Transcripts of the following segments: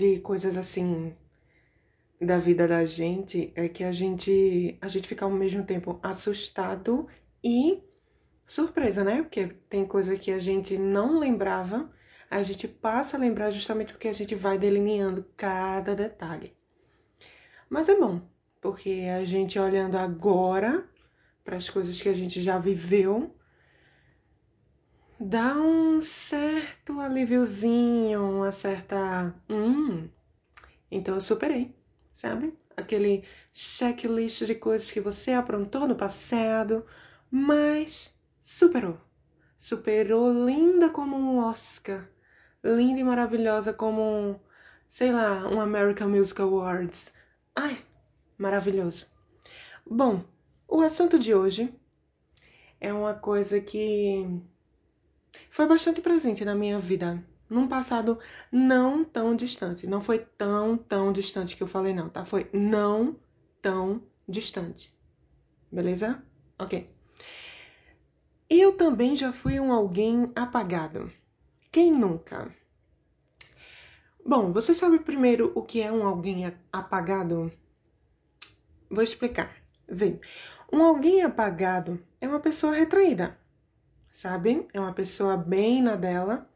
de coisas assim da vida da gente é que a gente a gente fica ao mesmo tempo assustado e surpresa, né? Porque tem coisa que a gente não lembrava, a gente passa a lembrar justamente porque a gente vai delineando cada detalhe. Mas é bom, porque a gente olhando agora para as coisas que a gente já viveu, dá um certo alíviozinho, uma certa. Hum, então eu superei, sabe? Aquele checklist de coisas que você aprontou no passado, mas superou. Superou linda como um Oscar, linda e maravilhosa como sei lá, um American Music Awards. Ai, maravilhoso. Bom, o assunto de hoje é uma coisa que foi bastante presente na minha vida num passado não tão distante. Não foi tão, tão distante que eu falei, não, tá? Foi não tão distante. Beleza? Ok. Eu também já fui um alguém apagado. Quem nunca? Bom, você sabe primeiro o que é um alguém apagado? Vou explicar. Vem. Um alguém apagado é uma pessoa retraída sabe? É uma pessoa bem na dela,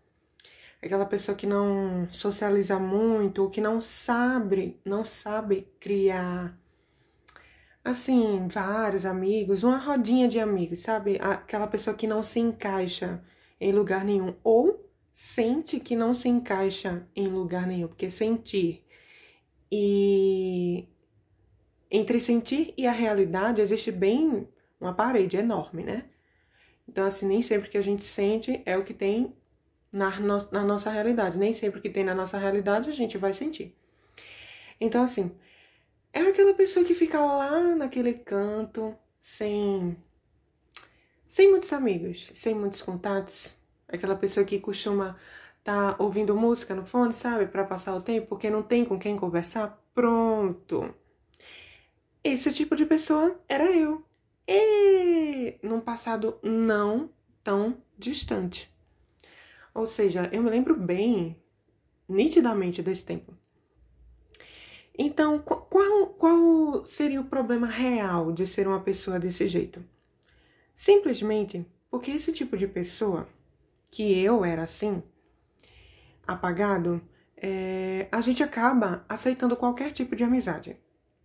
aquela pessoa que não socializa muito, que não sabe, não sabe criar assim, vários amigos, uma rodinha de amigos, sabe? Aquela pessoa que não se encaixa em lugar nenhum ou sente que não se encaixa em lugar nenhum, porque sentir e entre sentir e a realidade existe bem uma parede enorme, né? Então, assim, nem sempre que a gente sente é o que tem na, no na nossa realidade. Nem sempre que tem na nossa realidade a gente vai sentir. Então, assim, é aquela pessoa que fica lá naquele canto, sem. sem muitos amigos, sem muitos contatos. Aquela pessoa que costuma estar tá ouvindo música no fone, sabe? para passar o tempo, porque não tem com quem conversar. Pronto. Esse tipo de pessoa era eu e num passado não tão distante. Ou seja, eu me lembro bem, nitidamente desse tempo. Então, qual, qual seria o problema real de ser uma pessoa desse jeito? Simplesmente porque esse tipo de pessoa, que eu era assim, apagado, é, a gente acaba aceitando qualquer tipo de amizade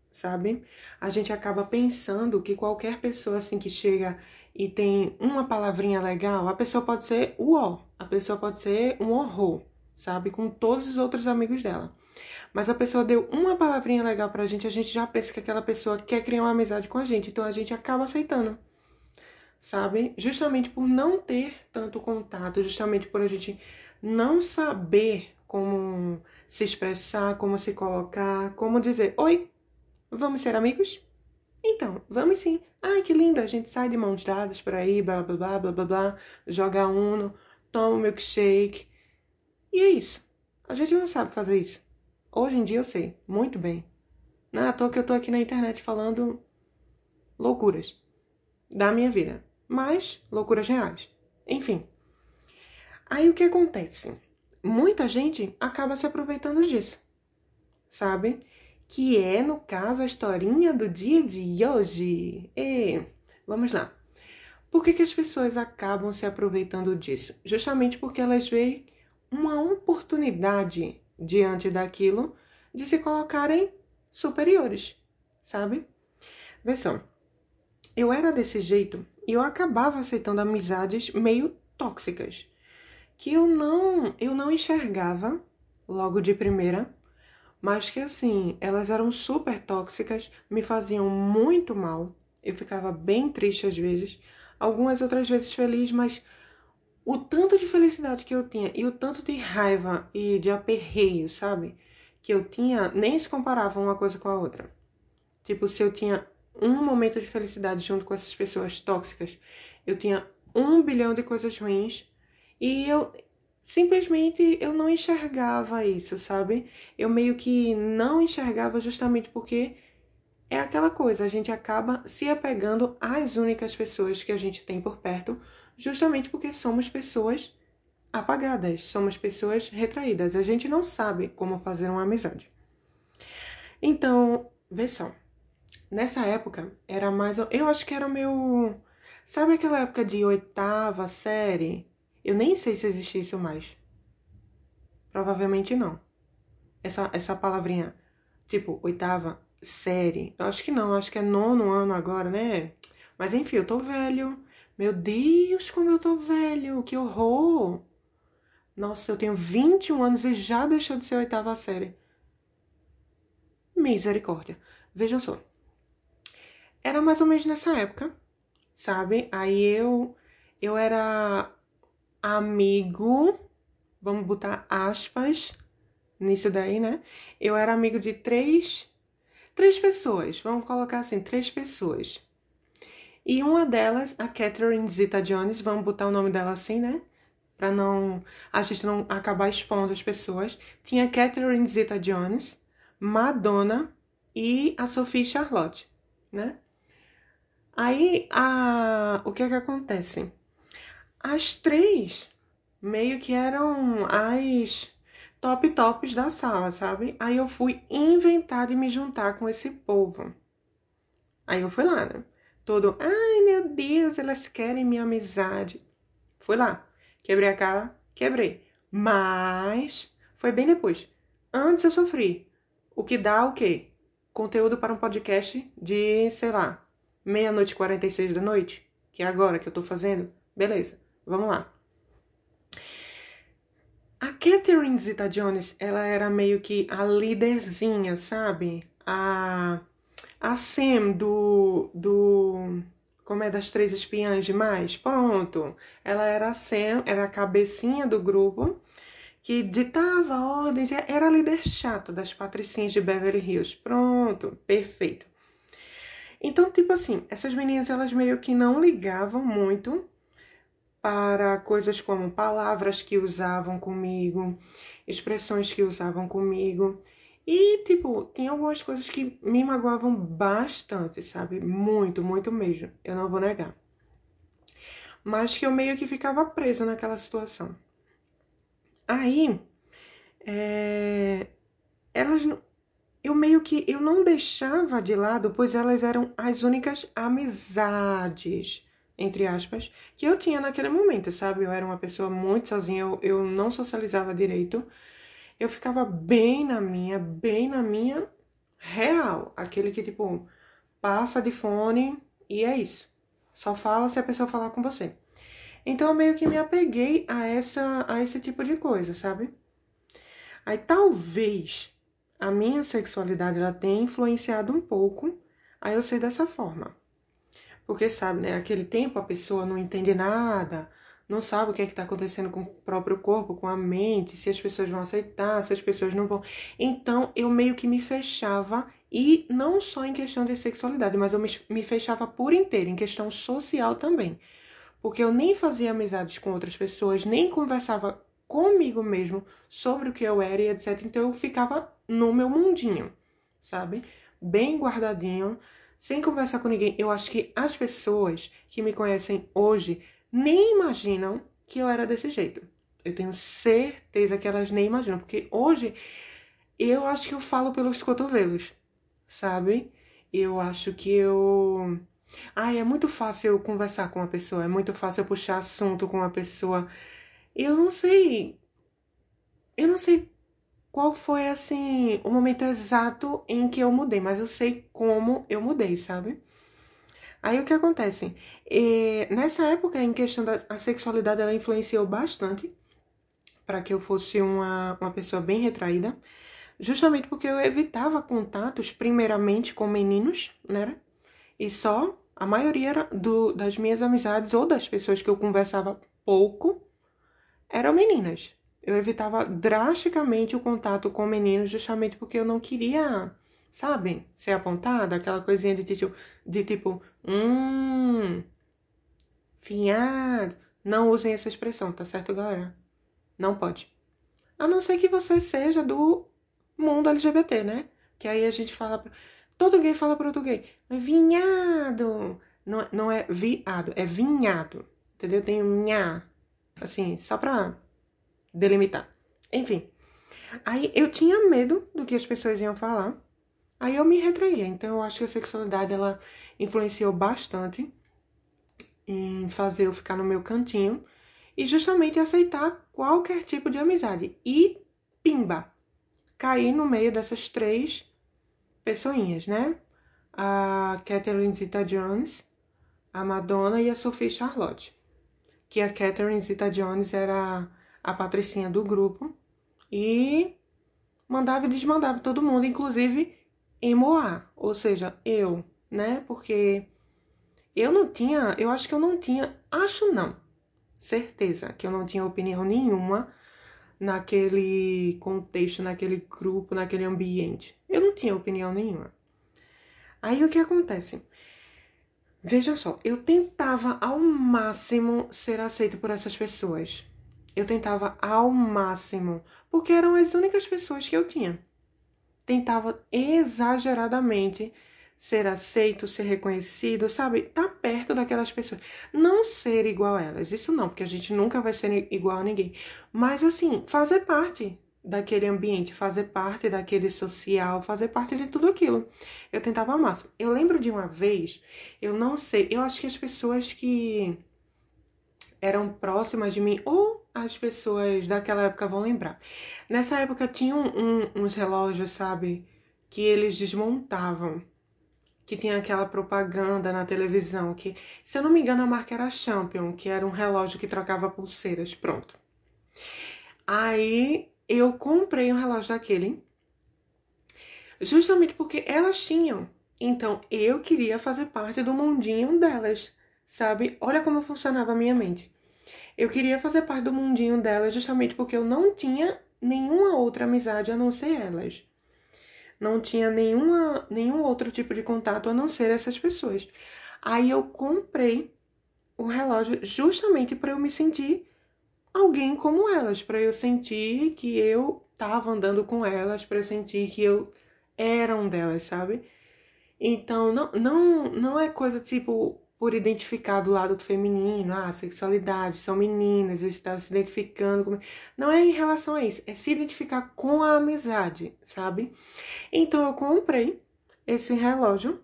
sabe? A gente acaba pensando que qualquer pessoa assim que chega e tem uma palavrinha legal, a pessoa pode ser o ó, a pessoa pode ser um horror, sabe? Com todos os outros amigos dela. Mas a pessoa deu uma palavrinha legal pra gente, a gente já pensa que aquela pessoa quer criar uma amizade com a gente, então a gente acaba aceitando. Sabe? Justamente por não ter tanto contato, justamente por a gente não saber como se expressar, como se colocar, como dizer: "Oi, Vamos ser amigos? Então, vamos sim. Ai, que lindo, a gente sai de mãos dadas por aí, blá blá blá blá blá blá, joga Uno, toma um milkshake. E é isso. A gente não sabe fazer isso. Hoje em dia eu sei, muito bem. Não é à toa que eu tô aqui na internet falando loucuras da minha vida, mas loucuras reais. Enfim. Aí o que acontece? Muita gente acaba se aproveitando disso, sabe? Que é, no caso, a historinha do dia de hoje. E vamos lá. Por que, que as pessoas acabam se aproveitando disso? Justamente porque elas veem uma oportunidade diante daquilo de se colocarem superiores, sabe? Vê só, eu era desse jeito e eu acabava aceitando amizades meio tóxicas, que eu não, eu não enxergava logo de primeira mas que assim, elas eram super tóxicas, me faziam muito mal. Eu ficava bem triste às vezes, algumas outras vezes feliz, mas o tanto de felicidade que eu tinha e o tanto de raiva e de aperreio, sabe? Que eu tinha, nem se comparava uma coisa com a outra. Tipo, se eu tinha um momento de felicidade junto com essas pessoas tóxicas, eu tinha um bilhão de coisas ruins e eu simplesmente eu não enxergava isso, sabe? Eu meio que não enxergava justamente porque é aquela coisa, a gente acaba se apegando às únicas pessoas que a gente tem por perto, justamente porque somos pessoas apagadas, somos pessoas retraídas. A gente não sabe como fazer uma amizade. Então, vê só. Nessa época, era mais. Eu acho que era o meu. Sabe aquela época de oitava série? Eu nem sei se existe isso mais. Provavelmente não. Essa, essa palavrinha, tipo, oitava série. Eu acho que não, acho que é nono ano agora, né? Mas enfim, eu tô velho. Meu Deus, como eu tô velho, que horror! Nossa, eu tenho 21 anos e já deixou de ser oitava série. Misericórdia. Vejam só. Era mais ou menos nessa época, sabe? Aí eu eu era amigo, vamos botar aspas nisso daí, né? Eu era amigo de três três pessoas, vamos colocar assim, três pessoas. E uma delas, a Catherine Zeta Jones, vamos botar o nome dela assim, né? Pra não. A gente não acabar expondo as pessoas. Tinha Catherine Zeta Jones, Madonna e a Sophie Charlotte, né? Aí, a... o que é que acontece? As três meio que eram as top tops da sala, sabe? Aí eu fui inventar de me juntar com esse povo. Aí eu fui lá, né? todo, ai meu Deus, elas querem minha amizade. Fui lá, quebrei a cara, quebrei. Mas foi bem depois. Antes eu sofri. O que dá o quê? Conteúdo para um podcast de, sei lá, meia-noite e 46 da noite, que é agora que eu tô fazendo. Beleza, vamos lá. A Catherine Zeta-Jones, ela era meio que a líderzinha, sabe? A a Sam do. do. Como é das três espiãs demais? Pronto. Ela era a Sam, era a cabecinha do grupo, que ditava ordens, era a líder chata das patricinhas de Beverly Hills. Pronto, perfeito. Então, tipo assim, essas meninas elas meio que não ligavam muito para coisas como palavras que usavam comigo, expressões que usavam comigo. E, tipo, tem algumas coisas que me magoavam bastante, sabe? Muito, muito mesmo. Eu não vou negar. Mas que eu meio que ficava presa naquela situação. Aí, é... elas. Eu meio que. Eu não deixava de lado, pois elas eram as únicas amizades, entre aspas, que eu tinha naquele momento, sabe? Eu era uma pessoa muito sozinha, eu, eu não socializava direito eu ficava bem na minha, bem na minha real. Aquele que, tipo, passa de fone e é isso. Só fala se a pessoa falar com você. Então eu meio que me apeguei a essa a esse tipo de coisa, sabe? Aí talvez a minha sexualidade ela tenha influenciado um pouco a eu ser dessa forma. Porque sabe, né, aquele tempo a pessoa não entende nada, não sabe o que é está acontecendo com o próprio corpo, com a mente, se as pessoas vão aceitar, se as pessoas não vão. Então eu meio que me fechava, e não só em questão de sexualidade, mas eu me fechava por inteiro, em questão social também. Porque eu nem fazia amizades com outras pessoas, nem conversava comigo mesmo sobre o que eu era e etc. Então eu ficava no meu mundinho, sabe? Bem guardadinho, sem conversar com ninguém. Eu acho que as pessoas que me conhecem hoje nem imaginam que eu era desse jeito. Eu tenho certeza que elas nem imaginam, porque hoje eu acho que eu falo pelos cotovelos, sabe? Eu acho que eu. Ai, é muito fácil eu conversar com uma pessoa, é muito fácil eu puxar assunto com uma pessoa. Eu não sei. Eu não sei qual foi, assim, o momento exato em que eu mudei, mas eu sei como eu mudei, sabe? Aí o que acontece? E, nessa época, em questão da a sexualidade, ela influenciou bastante para que eu fosse uma, uma pessoa bem retraída, justamente porque eu evitava contatos, primeiramente com meninos, né? E só a maioria era do, das minhas amizades ou das pessoas que eu conversava pouco eram meninas. Eu evitava drasticamente o contato com meninos, justamente porque eu não queria sabe? Ser apontada, aquela coisinha de tipo, de tipo, hum, finhado. Não usem essa expressão, tá certo, galera? Não pode. A não ser que você seja do mundo LGBT, né? Que aí a gente fala. Todo gay fala gay. Vinhado. Não, não é viado, é vinhado. Entendeu? Tem um nha. Assim, só pra delimitar. Enfim. Aí eu tinha medo do que as pessoas iam falar. Aí eu me retraía. Então eu acho que a sexualidade ela influenciou bastante em fazer eu ficar no meu cantinho e justamente aceitar qualquer tipo de amizade. E pimba, cair no meio dessas três pessoinhas, né? A Catherine Zeta-Jones, a Madonna e a Sophie Charlotte. Que a Catherine Zeta-Jones era a patricinha do grupo e mandava e desmandava todo mundo, inclusive Emoa, ou seja, eu, né? Porque eu não tinha, eu acho que eu não tinha, acho não, certeza que eu não tinha opinião nenhuma naquele contexto, naquele grupo, naquele ambiente. Eu não tinha opinião nenhuma. Aí o que acontece? Veja só, eu tentava ao máximo ser aceito por essas pessoas. Eu tentava ao máximo, porque eram as únicas pessoas que eu tinha. Tentava exageradamente ser aceito, ser reconhecido, sabe? Tá perto daquelas pessoas. Não ser igual a elas, isso não, porque a gente nunca vai ser igual a ninguém. Mas assim, fazer parte daquele ambiente, fazer parte daquele social, fazer parte de tudo aquilo. Eu tentava ao máximo. Eu lembro de uma vez, eu não sei, eu acho que as pessoas que eram próximas de mim, ou as pessoas daquela época vão lembrar. Nessa época tinha um, um, uns relógios, sabe, que eles desmontavam que tinha aquela propaganda na televisão, que, se eu não me engano, a marca era Champion, que era um relógio que trocava pulseiras. Pronto. Aí eu comprei um relógio daquele, justamente porque elas tinham. Então eu queria fazer parte do mundinho delas, sabe? Olha como funcionava a minha mente. Eu queria fazer parte do mundinho delas justamente porque eu não tinha nenhuma outra amizade a não ser elas não tinha nenhuma, nenhum outro tipo de contato a não ser essas pessoas. Aí eu comprei o relógio justamente para eu me sentir alguém como elas, para eu sentir que eu tava andando com elas, para eu sentir que eu era um delas, sabe? Então, não, não, não é coisa tipo por identificar do lado feminino, ah, sexualidade, são meninas, eu estava se identificando com... Não é em relação a isso, é se identificar com a amizade, sabe? Então eu comprei esse relógio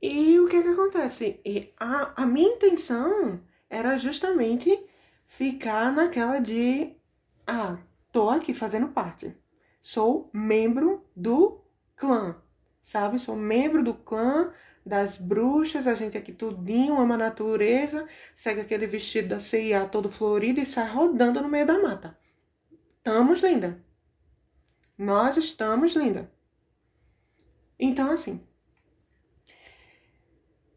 e o que é que acontece? E a, a minha intenção era justamente ficar naquela de, ah, tô aqui fazendo parte, sou membro do clã, sabe? Sou membro do clã das bruxas, a gente aqui tudinho, ama a natureza, segue aquele vestido da CIA todo florido e sai rodando no meio da mata. Estamos linda. Nós estamos linda. Então, assim.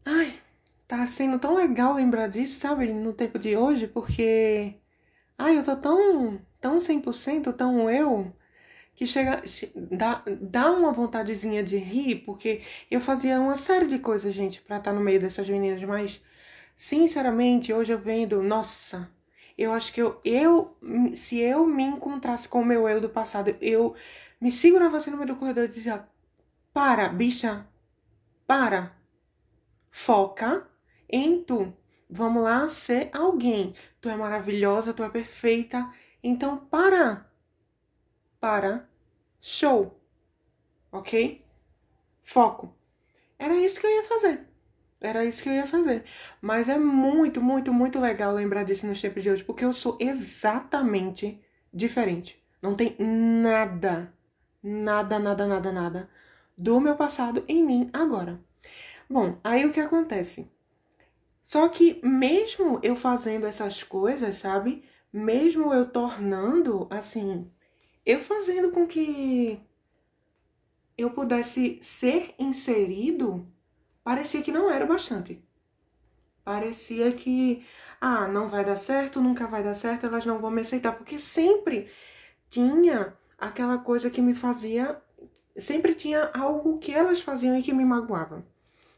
Ai, tá sendo tão legal lembrar disso, sabe? No tempo de hoje, porque. Ai, eu tô tão. tão 100%, tão eu que chega dá, dá uma vontadezinha de rir, porque eu fazia uma série de coisas, gente, para estar tá no meio dessas meninas, mas sinceramente, hoje eu vendo, nossa, eu acho que eu, eu se eu me encontrasse com o meu eu do passado, eu me segurava assim no meio do corredor e dizia: "Para, bicha. Para. Foca em tu. Vamos lá ser alguém. Tu é maravilhosa, tu é perfeita. Então para para show. Ok? Foco. Era isso que eu ia fazer. Era isso que eu ia fazer. Mas é muito, muito, muito legal lembrar disso nos tempos de hoje, porque eu sou exatamente diferente. Não tem nada, nada, nada, nada, nada do meu passado em mim agora. Bom, aí o que acontece? Só que mesmo eu fazendo essas coisas, sabe? Mesmo eu tornando assim eu fazendo com que eu pudesse ser inserido, parecia que não era bastante. Parecia que, ah, não vai dar certo, nunca vai dar certo, elas não vão me aceitar, porque sempre tinha aquela coisa que me fazia, sempre tinha algo que elas faziam e que me magoava.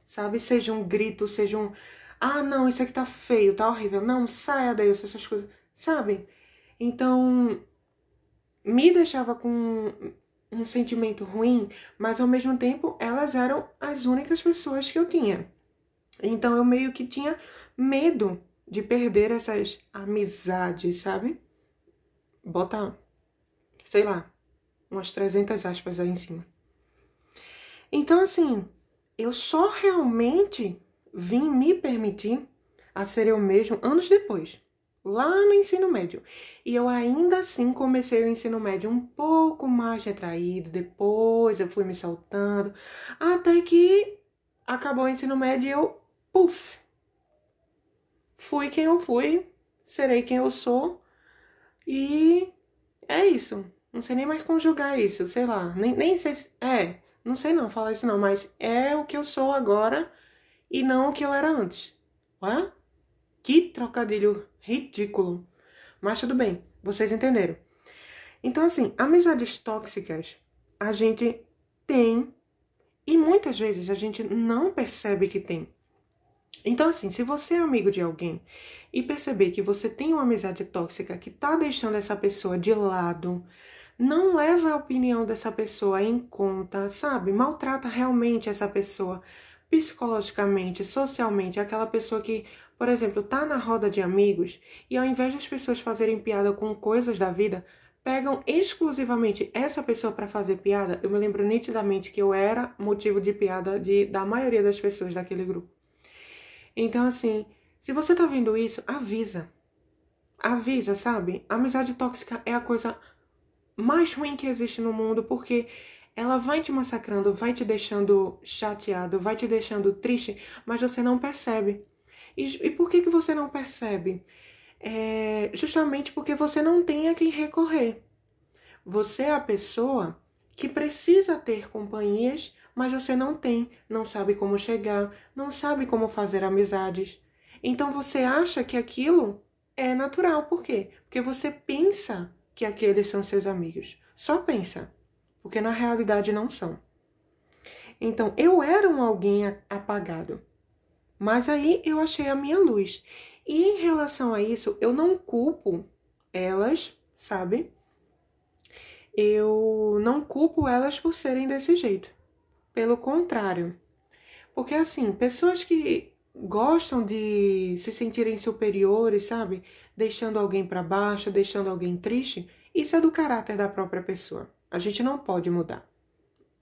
Sabe? Seja um grito, seja um, ah, não, isso aqui tá feio, tá horrível, não, saia daí, essas coisas, sabe? Então, me deixava com um sentimento ruim, mas ao mesmo tempo elas eram as únicas pessoas que eu tinha. Então eu meio que tinha medo de perder essas amizades, sabe? bota, sei lá, umas 300 aspas aí em cima. Então, assim, eu só realmente vim me permitir a ser eu mesmo anos depois, lá no ensino médio. E eu ainda assim comecei o ensino médio um pouco mais retraído, depois eu fui me soltando, até que acabou o ensino médio e eu, puf, fui quem eu fui, serei quem eu sou, e é isso. Não sei nem mais conjugar isso, sei lá. Nem, nem sei se. É, não sei não falar isso não, mas é o que eu sou agora e não o que eu era antes. Ué? Que trocadilho ridículo. Mas tudo bem, vocês entenderam. Então, assim, amizades tóxicas a gente tem e muitas vezes a gente não percebe que tem. Então, assim, se você é amigo de alguém e perceber que você tem uma amizade tóxica que tá deixando essa pessoa de lado, não leva a opinião dessa pessoa em conta, sabe? Maltrata realmente essa pessoa psicologicamente, socialmente, aquela pessoa que, por exemplo, tá na roda de amigos e ao invés das pessoas fazerem piada com coisas da vida, pegam exclusivamente essa pessoa para fazer piada. Eu me lembro nitidamente que eu era motivo de piada de, da maioria das pessoas daquele grupo. Então, assim, se você tá vendo isso, avisa. Avisa, sabe? Amizade tóxica é a coisa mais ruim que existe no mundo, porque ela vai te massacrando, vai te deixando chateado, vai te deixando triste, mas você não percebe. E, e por que, que você não percebe? É justamente porque você não tem a quem recorrer. Você é a pessoa que precisa ter companhias mas você não tem, não sabe como chegar, não sabe como fazer amizades. Então você acha que aquilo é natural. Por quê? Porque você pensa que aqueles são seus amigos. Só pensa. Porque na realidade não são. Então eu era um alguém apagado. Mas aí eu achei a minha luz. E em relação a isso, eu não culpo elas, sabe? Eu não culpo elas por serem desse jeito. Pelo contrário. Porque, assim, pessoas que gostam de se sentirem superiores, sabe? Deixando alguém para baixo, deixando alguém triste, isso é do caráter da própria pessoa. A gente não pode mudar.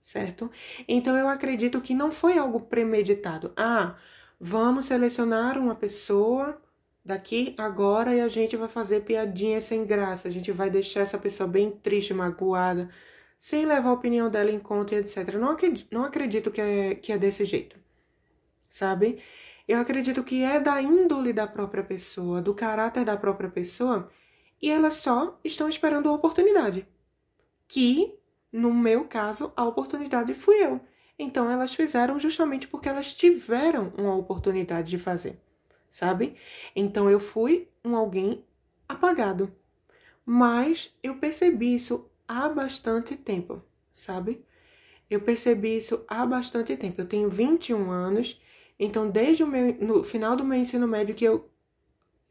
Certo? Então eu acredito que não foi algo premeditado. Ah, vamos selecionar uma pessoa daqui agora e a gente vai fazer piadinha sem graça. A gente vai deixar essa pessoa bem triste, magoada sem levar a opinião dela em conta e etc. Não acredito, não acredito que, é, que é desse jeito, sabe? Eu acredito que é da índole da própria pessoa, do caráter da própria pessoa, e elas só estão esperando a oportunidade. Que, no meu caso, a oportunidade fui eu. Então elas fizeram justamente porque elas tiveram uma oportunidade de fazer, sabe? Então eu fui um alguém apagado. Mas eu percebi isso há bastante tempo, sabe? Eu percebi isso há bastante tempo. Eu tenho 21 anos, então desde o meu, no final do meu ensino médio que eu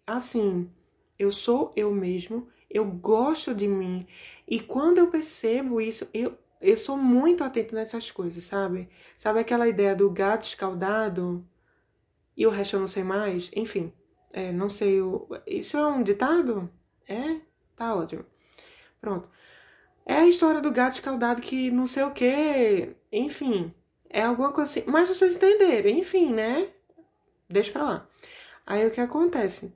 assim, eu sou eu mesmo, eu gosto de mim. E quando eu percebo isso, eu eu sou muito atento nessas coisas, sabe? Sabe aquela ideia do gato escaldado e o resto eu não sei mais? Enfim, é, não sei. O... Isso é um ditado? É? Tá ótimo. Pronto. É a história do gato escaldado que não sei o que. Enfim. É alguma coisa assim. Mas vocês entenderam, enfim, né? Deixa pra lá. Aí o que acontece?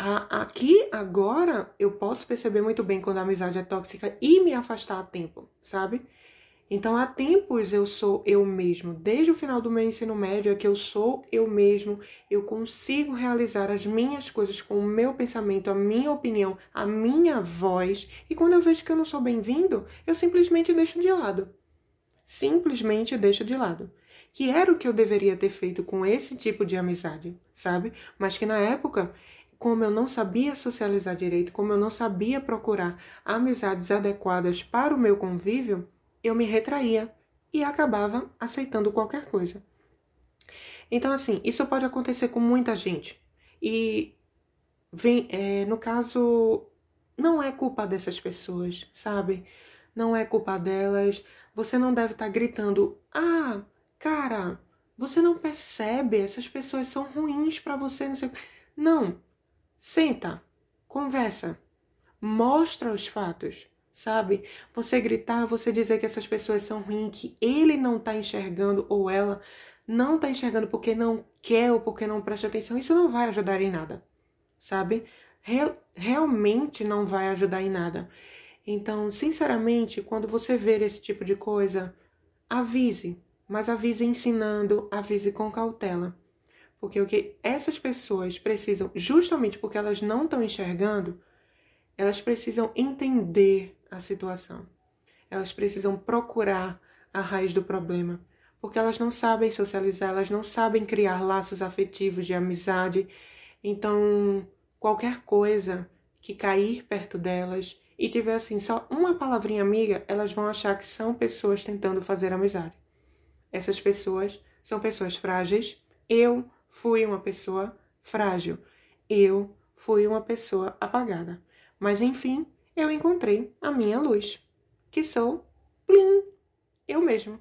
A, aqui, agora, eu posso perceber muito bem quando a amizade é tóxica e me afastar a tempo, sabe? Então, há tempos eu sou eu mesmo. Desde o final do meu ensino médio é que eu sou eu mesmo. Eu consigo realizar as minhas coisas com o meu pensamento, a minha opinião, a minha voz. E quando eu vejo que eu não sou bem-vindo, eu simplesmente deixo de lado. Simplesmente deixo de lado. Que era o que eu deveria ter feito com esse tipo de amizade, sabe? Mas que na época como eu não sabia socializar direito, como eu não sabia procurar amizades adequadas para o meu convívio, eu me retraía e acabava aceitando qualquer coisa. Então, assim, isso pode acontecer com muita gente. E, vem, é, no caso, não é culpa dessas pessoas, sabe? Não é culpa delas. Você não deve estar tá gritando: ah, cara, você não percebe, essas pessoas são ruins para você, não sei. Não. Senta, conversa. Mostra os fatos, sabe? Você gritar, você dizer que essas pessoas são ruins, que ele não tá enxergando ou ela não tá enxergando porque não quer ou porque não presta atenção, isso não vai ajudar em nada, sabe? Real, realmente não vai ajudar em nada. Então, sinceramente, quando você ver esse tipo de coisa, avise, mas avise ensinando, avise com cautela. Porque o que essas pessoas precisam, justamente porque elas não estão enxergando, elas precisam entender a situação. Elas precisam procurar a raiz do problema, porque elas não sabem socializar, elas não sabem criar laços afetivos de amizade. Então, qualquer coisa que cair perto delas e tiver assim só uma palavrinha amiga, elas vão achar que são pessoas tentando fazer amizade. Essas pessoas são pessoas frágeis. Eu fui uma pessoa frágil. Eu fui uma pessoa apagada. Mas enfim, eu encontrei a minha luz, que sou plim, eu mesmo.